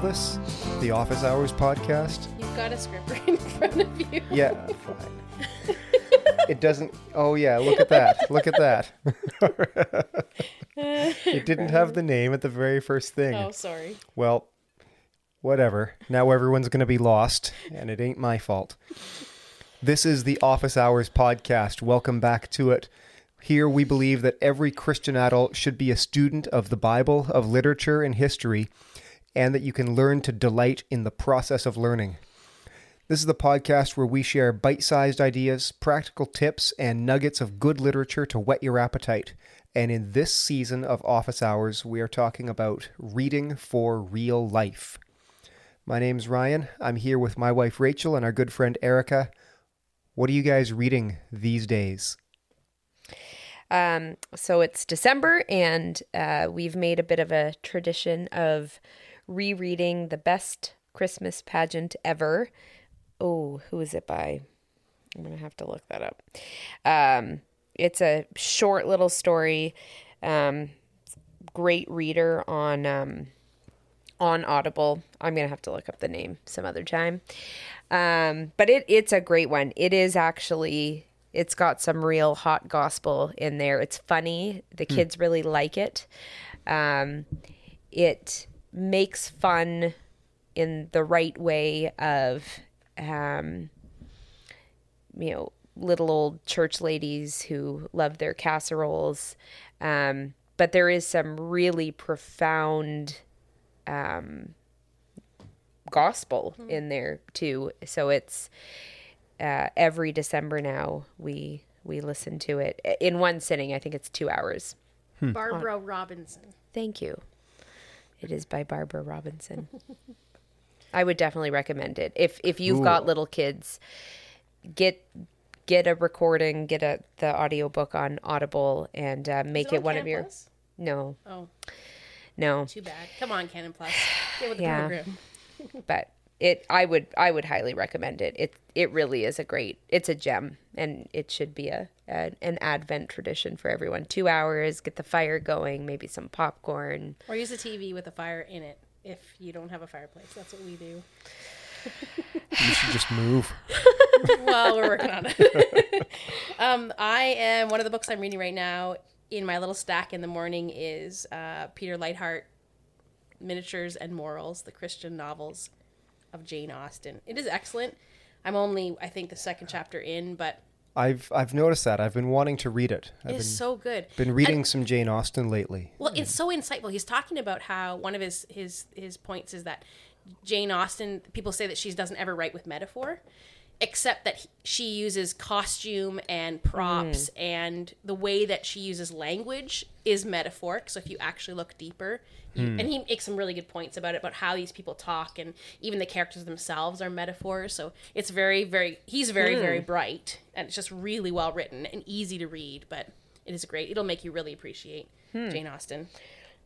call this? The Office Hours Podcast? You've got a script right in front of you. Yeah, it doesn't. Oh, yeah, look at that. Look at that. it didn't have the name at the very first thing. Oh, sorry. Well, whatever. Now everyone's going to be lost, and it ain't my fault. This is the Office Hours Podcast. Welcome back to it. Here we believe that every Christian adult should be a student of the Bible, of literature, and history, and that you can learn to delight in the process of learning. This is the podcast where we share bite sized ideas, practical tips, and nuggets of good literature to whet your appetite. And in this season of Office Hours, we are talking about reading for real life. My name's Ryan. I'm here with my wife Rachel and our good friend Erica. What are you guys reading these days? Um, so it's December, and uh, we've made a bit of a tradition of rereading the best Christmas pageant ever. Oh, who is it by? I'm gonna have to look that up. Um, it's a short little story. Um, great reader on um, on Audible. I'm gonna have to look up the name some other time. Um, but it it's a great one. It is actually it's got some real hot gospel in there. It's funny. The kids really like it. Um, it makes fun in the right way of, um, you know, little old church ladies who love their casseroles. Um, but there is some really profound um, gospel in there too. So it's uh, every December now we we listen to it in one sitting. I think it's two hours. Barbara Robinson. Thank you. It is by Barbara Robinson. I would definitely recommend it. If if you've got little kids, get get a recording, get a the audiobook on Audible and uh, make Is it, on one of your Plus? No. Oh, No. too bad. Come on, Canon Plus. Get with the Yeah. program. But it I would I would highly recommend it. It it really is a great it's a gem and it should be a, a an advent tradition for everyone. 2 hours, get the fire going, maybe some popcorn. Or use a TV with a fire in it if you don't have a fireplace. That's what we do. You should just move. well, we're working on it. um, I am one of the books I'm reading right now in my little stack in the morning is uh, Peter Leithart, Miniatures and Morals, the Christian novels of Jane Austen. It is excellent. I'm only, I think, the second chapter in, but I've I've noticed that. I've been wanting to read it. I've it is been, so good. been reading some Jane Austen lately. Well, it's so insightful. He's talking about how one of his his his points is that Jane Austen. People say that she doesn't ever write with metaphor, except that he- she uses costume and props, mm. and the way that she uses language is metaphoric. So if you actually look deeper, you, hmm. and he makes some really good points about it, about how these people talk, and even the characters themselves are metaphors. So it's very, very. He's very, hmm. very bright, and it's just really well written and easy to read. But it is great. It'll make you really appreciate hmm. Jane Austen.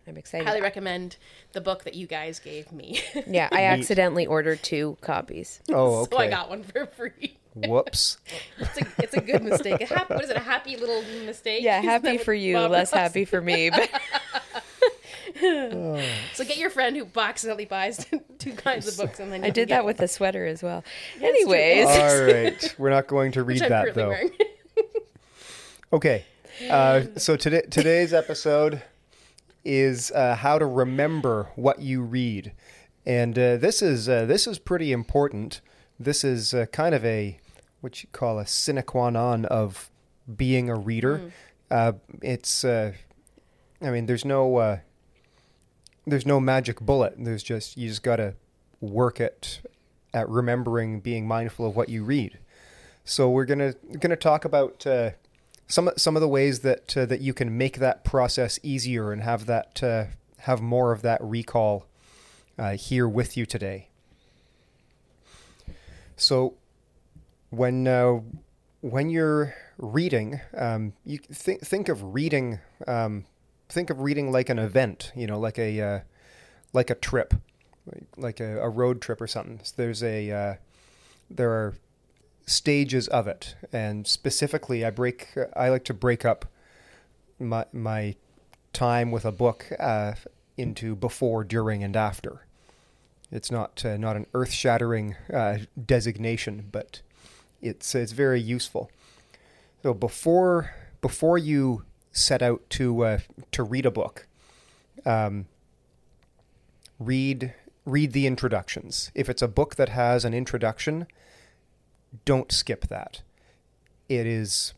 I'm excited. Highly recommend the book that you guys gave me. yeah, I accidentally ordered two copies. Oh, okay. so I got one for free. Whoops. It's a, it's a good mistake. A happy, what is it? A happy little mistake? Yeah, happy for you, Bob less Ross- happy for me. But So get your friend who accidentally buys two kinds of books, and then you I did that with one, the sweater as well. Anyways, All right. We're not going to read which I'm that though. Okay. Uh, so today today's episode is uh, how to remember what you read, and uh, this is uh, this is pretty important. This is uh, kind of a what you call a sine qua non of being a reader. Uh, it's uh, I mean, there's no uh, there's no magic bullet. There's just you just got to work at at remembering, being mindful of what you read. So we're gonna gonna talk about uh, some some of the ways that uh, that you can make that process easier and have that uh, have more of that recall uh, here with you today. So when uh, when you're reading, um, you think think of reading um, think of reading like an event, you know, like a uh, like a trip, like, a, a road trip or something. So there's a uh, there are stages of it, and specifically, I break I like to break up my my time with a book uh, into before, during, and after. It's not uh, not an earth shattering uh, designation, but it's it's very useful. So before before you set out to uh, to read a book, um, read read the introductions. If it's a book that has an introduction, don't skip that. It is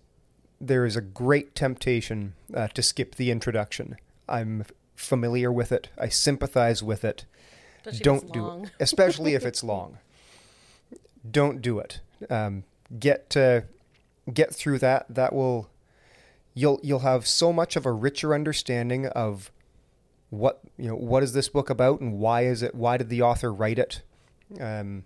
there is a great temptation uh, to skip the introduction. I'm familiar with it. I sympathize with it. Especially don't do it, especially if it's long. Don't do it. Um, get uh, get through that. That will you'll you'll have so much of a richer understanding of what you know. What is this book about, and why is it? Why did the author write it? Um,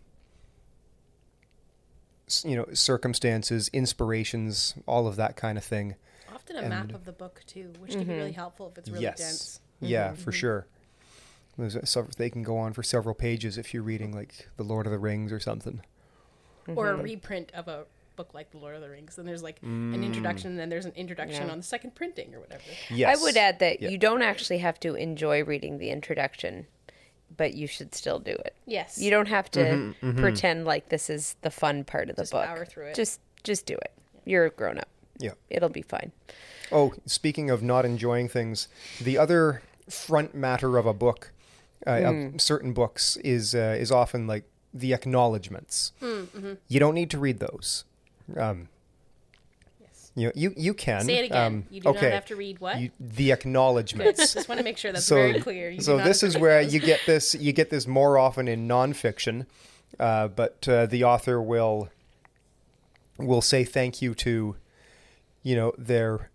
you know, circumstances, inspirations, all of that kind of thing. Often a map of the book too, which can be mm-hmm. really helpful if it's really yes. dense. Yeah, mm-hmm. for sure. There's several, they can go on for several pages if you're reading like The Lord of the Rings or something. Or a mm-hmm. reprint of a book like The Lord of the Rings. And there's like an mm. introduction, and then there's an introduction Yeah. on the second printing or whatever. Yes. I would add that Yeah. you don't actually have to enjoy reading the introduction, but you should still do it. Yes. You don't have to Mm-hmm, pretend like this is the fun part of the Just book. power through it. Just just do it. You're a grown up. Yeah. It'll be fine. Oh, speaking of not enjoying things, the other front matter of a book, uh, of certain books, is uh, is often like the acknowledgments. You don't need to read those. Um, Yes. You, you you can Say it again. Um, you do okay. not have to read what? You, the acknowledgments. Just want to make sure that's so very clear. You so this is where you get this you get this more often in nonfiction, uh, but uh, the author will will say thank you to you know their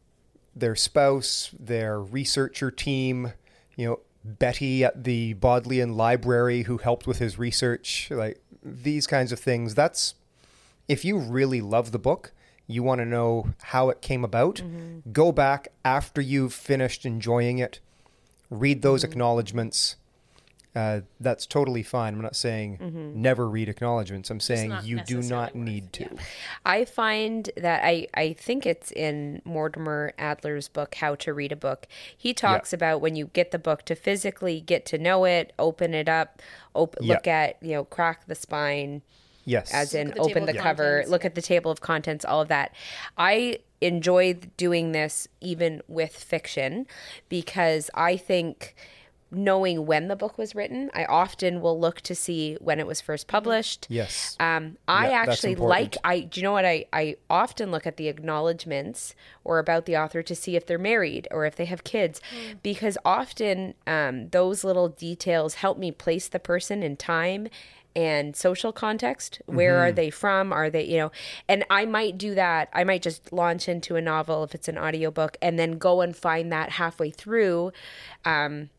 their spouse, their researcher team, you know Betty at the Bodleian Library who helped with his research, like these kinds of things. That's if you really love the book, you want to know how it came about, mm-hmm. go back after you've finished enjoying it, read those mm-hmm. acknowledgments. Uh, that's totally fine. I'm not saying mm-hmm. never read acknowledgments. I'm saying you do not need to. yeah. I find that I, I think it's in Mortimer Adler's book, How to Read a Book. He talks about when you get the book to physically get to know it, open it up, op- Yeah. look at, you know, crack the spine, Yes. as in the open the cover, contents, look at the table of contents, all of that. I enjoy doing this even with fiction because I think knowing when the book was written, I often will look to see when it was first published. yes. Um, I Yeah, actually like. I do you know what I I often look at the acknowledgments or about the author to see if they're married or if they have kids, because often um, those little details help me place the person in time and social context. Where Mm-hmm. are they from? Are they you know? And I might do that. I might just launch into a novel if it's an audiobook and then go and find that halfway through. Um,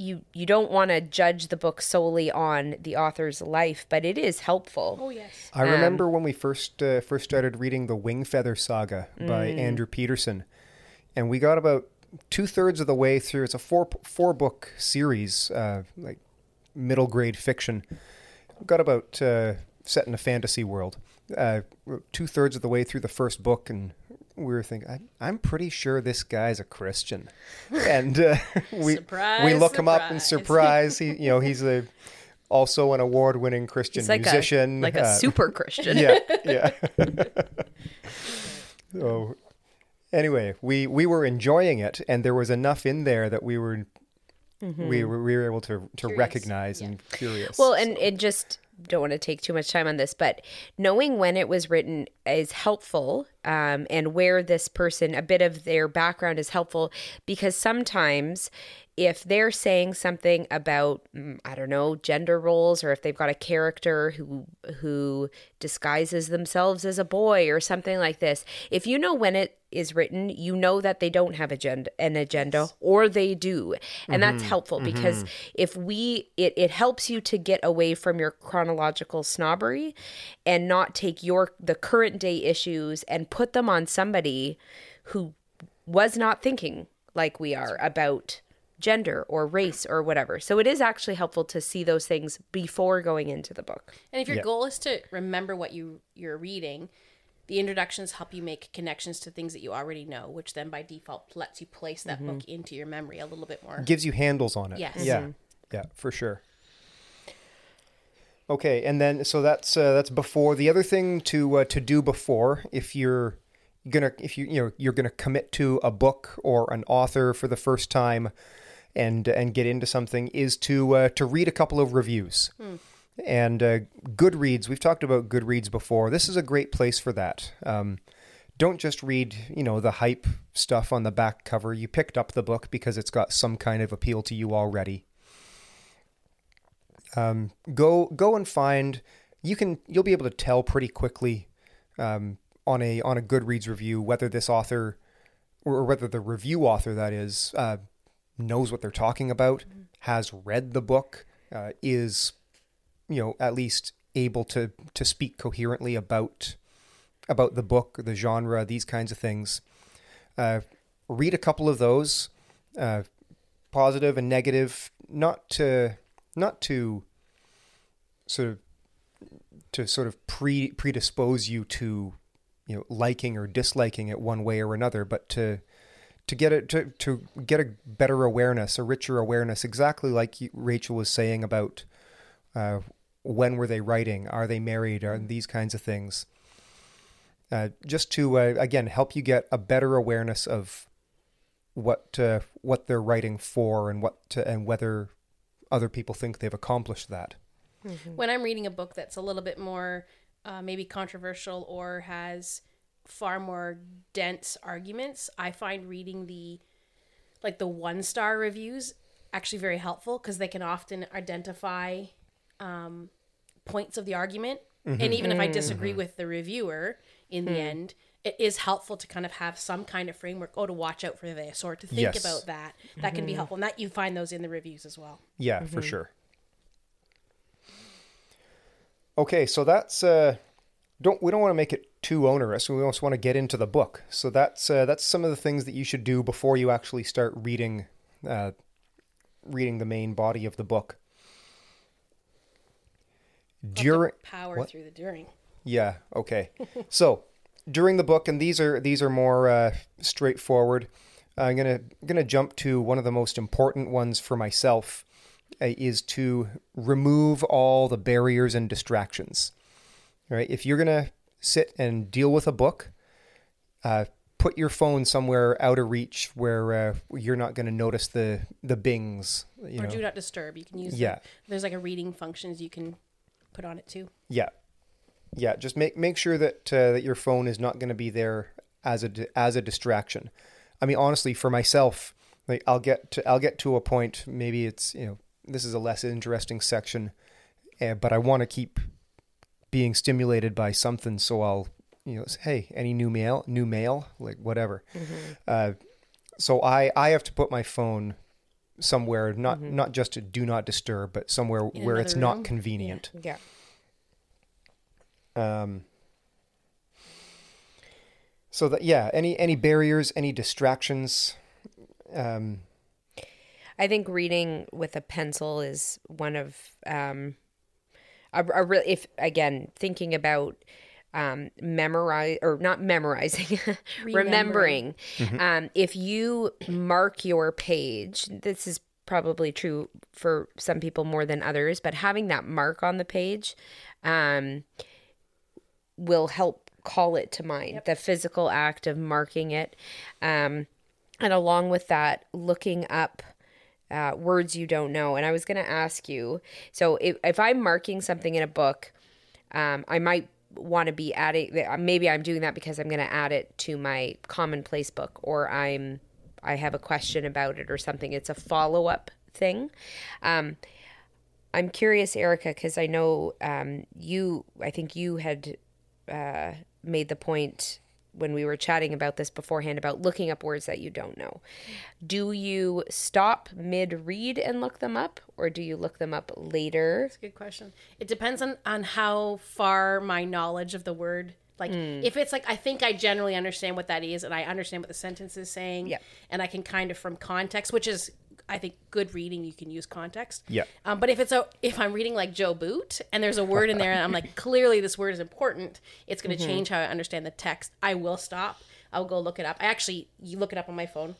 you you don't want to judge the book solely on the author's life, but it is helpful. Oh yes. I remember when we first uh, first started reading the Wingfeather Saga by Andrew Peterson, and we got about two thirds of the way through. It's a four four book series, uh, like middle grade fiction. Got about uh, set in a fantasy world. Uh, two thirds of the way through the first book, and we were thinking, I, I'm pretty sure this guy's a Christian, and uh, we we Surprise, look him up and surprise. surprise. He, you know, he's a also an award winning Christian like musician, a like a uh, super Christian. yeah, yeah. so anyway, we we were enjoying it, and there was enough in there that we were we, were we were able to to Curious, recognize yeah. and curious. Well, and it just don't want to take too much time on this, but knowing when it was written is helpful, um, and where this person, a bit of their background is helpful because sometimes if they're saying something about mm, I don't know gender roles, or if they've got a character who who disguises themselves as a boy or something like this, if you know when it is written, you know that they don't have agenda an agenda or they do. And that's mm-hmm. helpful because mm-hmm. if we it, it helps you to get away from your chronological snobbery and not take your the current day issues and put them on somebody who was not thinking like we are about gender or race or whatever. So it is actually helpful to see those things before going into the book. And if your Yeah. goal is to remember what you you're reading, the introductions help you make connections to things that you already know, which then by default lets you place that book into your memory a little bit more. gives you handles on it. Yes. Yeah. Yeah, for sure. Okay, and then so that's uh, that's before the other thing to uh, to do before if you're gonna if you you know you're gonna commit to a book or an author for the first time and and get into something is to uh, to read a couple of reviews. And uh, Goodreads, we've talked about Goodreads before. This is a great place for that. Um, don't just read, you know, the hype stuff on the back cover. You picked up the book because it's got some kind of appeal to you already. Um, go go and find. You can you'll be able to tell pretty quickly um, on a on a Goodreads review whether this author or whether the review author that is uh, knows what they're talking about, has read the book, uh, is you know at least able to to speak coherently about about the book, the genre, these kinds of things. Uh, read a couple of those, uh, positive and negative, not to not to sort of to sort of pre predispose you to you know liking or disliking it one way or another, but to to get it to to get a better awareness, a richer awareness, exactly like Rachel was saying about uh, when were they writing, are they married, are these kinds of things. Uh, just to uh, again help you get a better awareness of what uh, what they're writing for and what to, and whether other people think they've accomplished that. when I'm reading a book that's a little bit more uh, maybe controversial or has far more dense arguments, I find reading the like the one star reviews actually very helpful because they can often identify um, points of the argument. And even if I disagree with the reviewer in the end, it is helpful to kind of have some kind of framework. Oh, to watch out for this or to think Yes. about that. That can be helpful. And that you find those in the reviews as well. Yeah, for sure. Okay, so that's uh, don't we don't want to make it too onerous. We also want to get into the book. So that's uh, that's some of the things that you should do before you actually start reading uh, reading the main body of the book. During Power What? through the during. yeah, okay. so during the book, and these are these are more uh, straightforward. I'm gonna gonna jump to one of the most important ones for myself, uh, is to remove all the barriers and distractions. All right, if you're gonna sit and deal with a book, uh, put your phone somewhere out of reach where uh, you're not going to notice the the bings. You or know, do not disturb. You can use the- Yeah. there's like a reading functions you can put on it too. Yeah, yeah. Just make make sure that uh, that your phone is not going to be there as a as a distraction. I mean, honestly, for myself, like I'll get to I'll get to a point. Maybe it's you know this is a less interesting section, uh, but I want to keep being stimulated by something. So I'll you know say, hey, any new mail, new mail, like whatever. Uh, so I I have to put my phone somewhere not not just to do not disturb, but somewhere In where it's another not room? convenient. Yeah. Um, so that yeah, any any barriers, any distractions. Um, I think reading with a pencil is one of um, a, a real. If again thinking about um, memorize or not memorizing, remembering. Um, if you mark your page, this is probably true for some people more than others, but having that mark on the page um, will help call it to mind. The physical act of marking it. Um, and along with that, looking up uh, words you don't know. And I was going to ask you so if, if I'm marking something in a book, um, I might want to be adding, maybe I'm doing that because I'm going to add it to my commonplace book or I'm, I have a question about it or something. It's a follow up thing. Um, I'm curious, Erica, because I know um, you, I think you had uh, made the point when we were chatting about this beforehand about looking up words that you don't know. Do you stop mid read and look them up, or do you look them up later? That's a good question. It depends on on how far my knowledge of the word. Like hmm. if it's like I think I generally understand what that is and I understand what the sentence is saying Yep. and I can kind of from context, which is I think good reading you can use context. Yeah. Um, but if it's a if I'm reading like Joe Boot and there's a word in there and I'm like clearly this word is important, it's going to change how I understand the text. I will stop. I'll go look it up. I actually you look it up on my phone.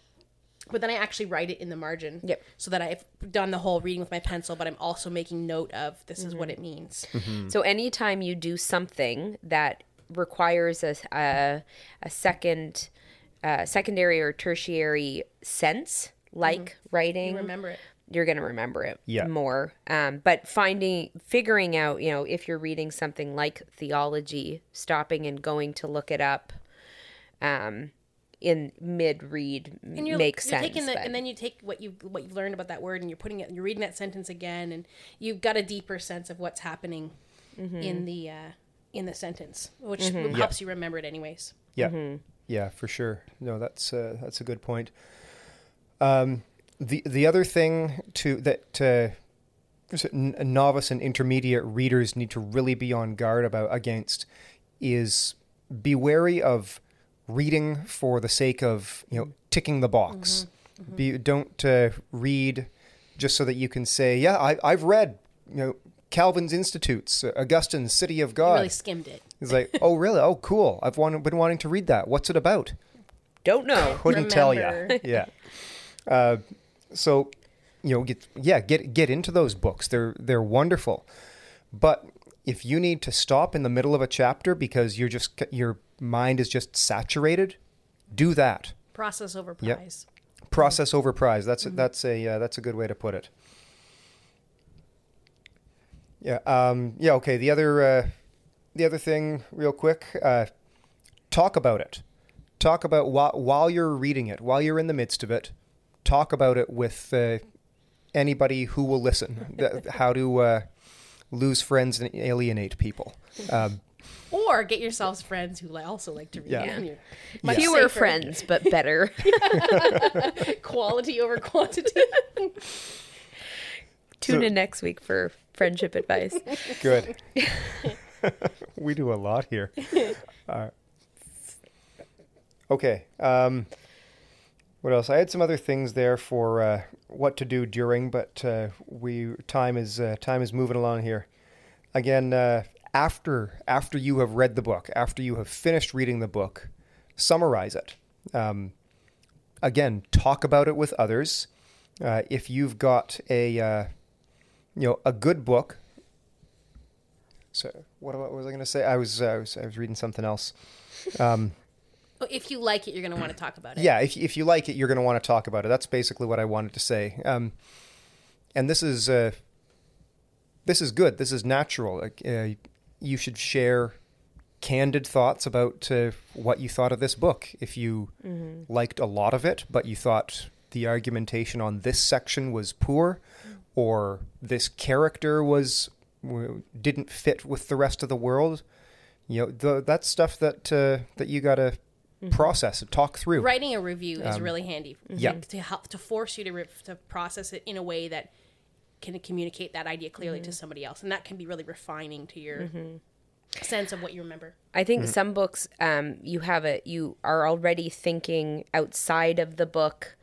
But then I actually write it in the margin. Yep. So that I've done the whole reading with my pencil, but I'm also making note of this is Mm-hmm. what it means. So anytime you do something that requires a a, a second, uh, secondary or tertiary sense, like writing, Remember it. you're going to remember it Yeah. more. Um, but finding, figuring out, you know, if you're reading something like theology, stopping and going to look it up, um, in mid read And makes you're sense. taking the, but- and then you take what you what you've learned about that word, and you're putting it, you're reading that sentence again, and you've got a deeper sense of what's happening Mm-hmm. in the uh, in the sentence, which helps you remember it anyways. Yeah, yeah, for sure. No, that's uh, that's a good point. Um, the the other thing to that uh, novice and intermediate readers need to really be on guard about against is be wary of reading for the sake of you know ticking the box. Be, don't uh, read just so that you can say, yeah, I, I've read you know Calvin's Institutes, Augustine's City of You God. really skimmed it. He's like, oh, really? Oh, cool. I've wanted, been wanting to read that. What's it about? don't know. Couldn't tell you. Yeah. Uh, so, you know, get yeah, get get into those books. They're they're wonderful. But if you need to stop in the middle of a chapter because you're just your mind is just saturated, do that. Process over Yep. prize. Process over prize. That's a, that's a uh, that's a good way to put it. Yeah. Um, yeah. Okay. The other uh, the other thing, real quick, uh, talk about it. Talk about while while you're reading it, while you're in the midst of it. Talk about it with uh, anybody who will listen. The- how to uh, lose friends and alienate people. Um, Or get yourselves friends who li- also like to read. Yeah. and Yeah. much Fewer safer. friends, but better. Quality over quantity. Tune So- in next week for friendship advice. Good. we do a lot here. Uh, okay. Um, what else? I had some other things there for uh, what to do during, but uh, we time is uh, time is moving along here. Again, uh, after after you have read the book, after you have finished reading the book, summarize it. Um, again, talk about it with others. Uh, if you've got a uh, you know a good book so what, what was I going to say? I was, I was I was reading something else. Um, if you like it, you're going to want to talk about it. yeah, if if you like it, you're going to want to talk about it. That's basically what I wanted to say. Um, and this is uh, this is good. This is natural. Like, uh, you should share candid thoughts about uh, what you thought of this book. If you liked a lot of it, but you thought the argumentation on this section was poor, or this character was w- didn't fit with the rest of the world, you know, the, that's stuff that uh, that you got to process and talk through. Writing a review is Um, really handy. yeah. To help to force you to re- to process it in a way that can communicate that idea clearly to somebody else, and that can be really refining to your sense of what you remember. I think Mm-hmm. some books um, you have it you are already thinking outside of the book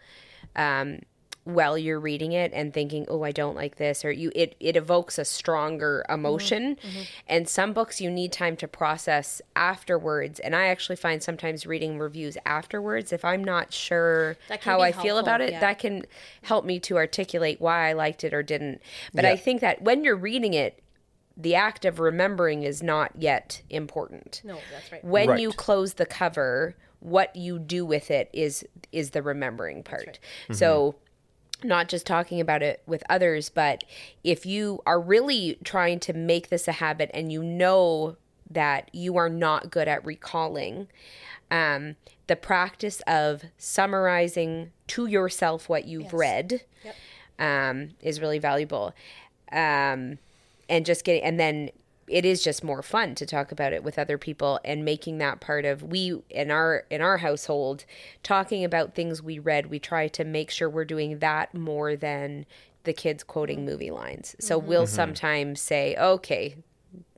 um, while you're reading it and thinking oh I don't like this or you it it evokes a stronger emotion Mm-hmm. and some books you need time to process afterwards and I actually find sometimes reading reviews afterwards if I'm not sure how be I feel about it yeah. that can help me to articulate why I liked it or didn't but Yeah. I think that when you're reading it the act of remembering is not yet important No, that's right. when Right. you close the cover what you do with it is is the remembering part so not just talking about it with others but if you are really trying to make this a habit and you know that you are not good at recalling um, the practice of summarizing to yourself what you've Yes. read Yep. um, is really valuable. Um, and just getting, and then it is just more fun to talk about it with other people and making that part of we in our in our household talking about things we read. We try to make sure we're doing that more than the kids quoting movie lines. So we'll sometimes say, okay.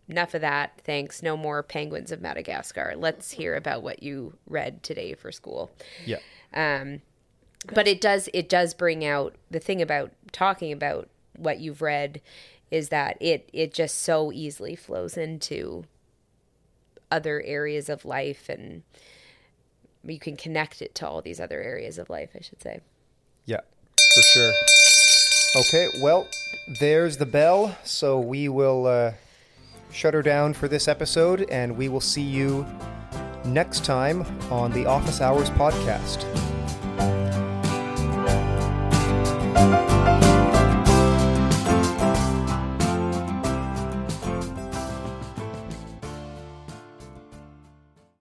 Enough of that. Thanks. No more penguins of Madagascar. Let's hear about what you read today for school Yeah. um, but it does it does bring out the thing about talking about what you've read is that it it just so easily flows into other areas of life and you can connect it to all these other areas of life, I should say. Yeah, for sure. Okay, well, there's the bell. So we will uh, shut her down for this episode, and we will see you next time on the Office Hours podcast.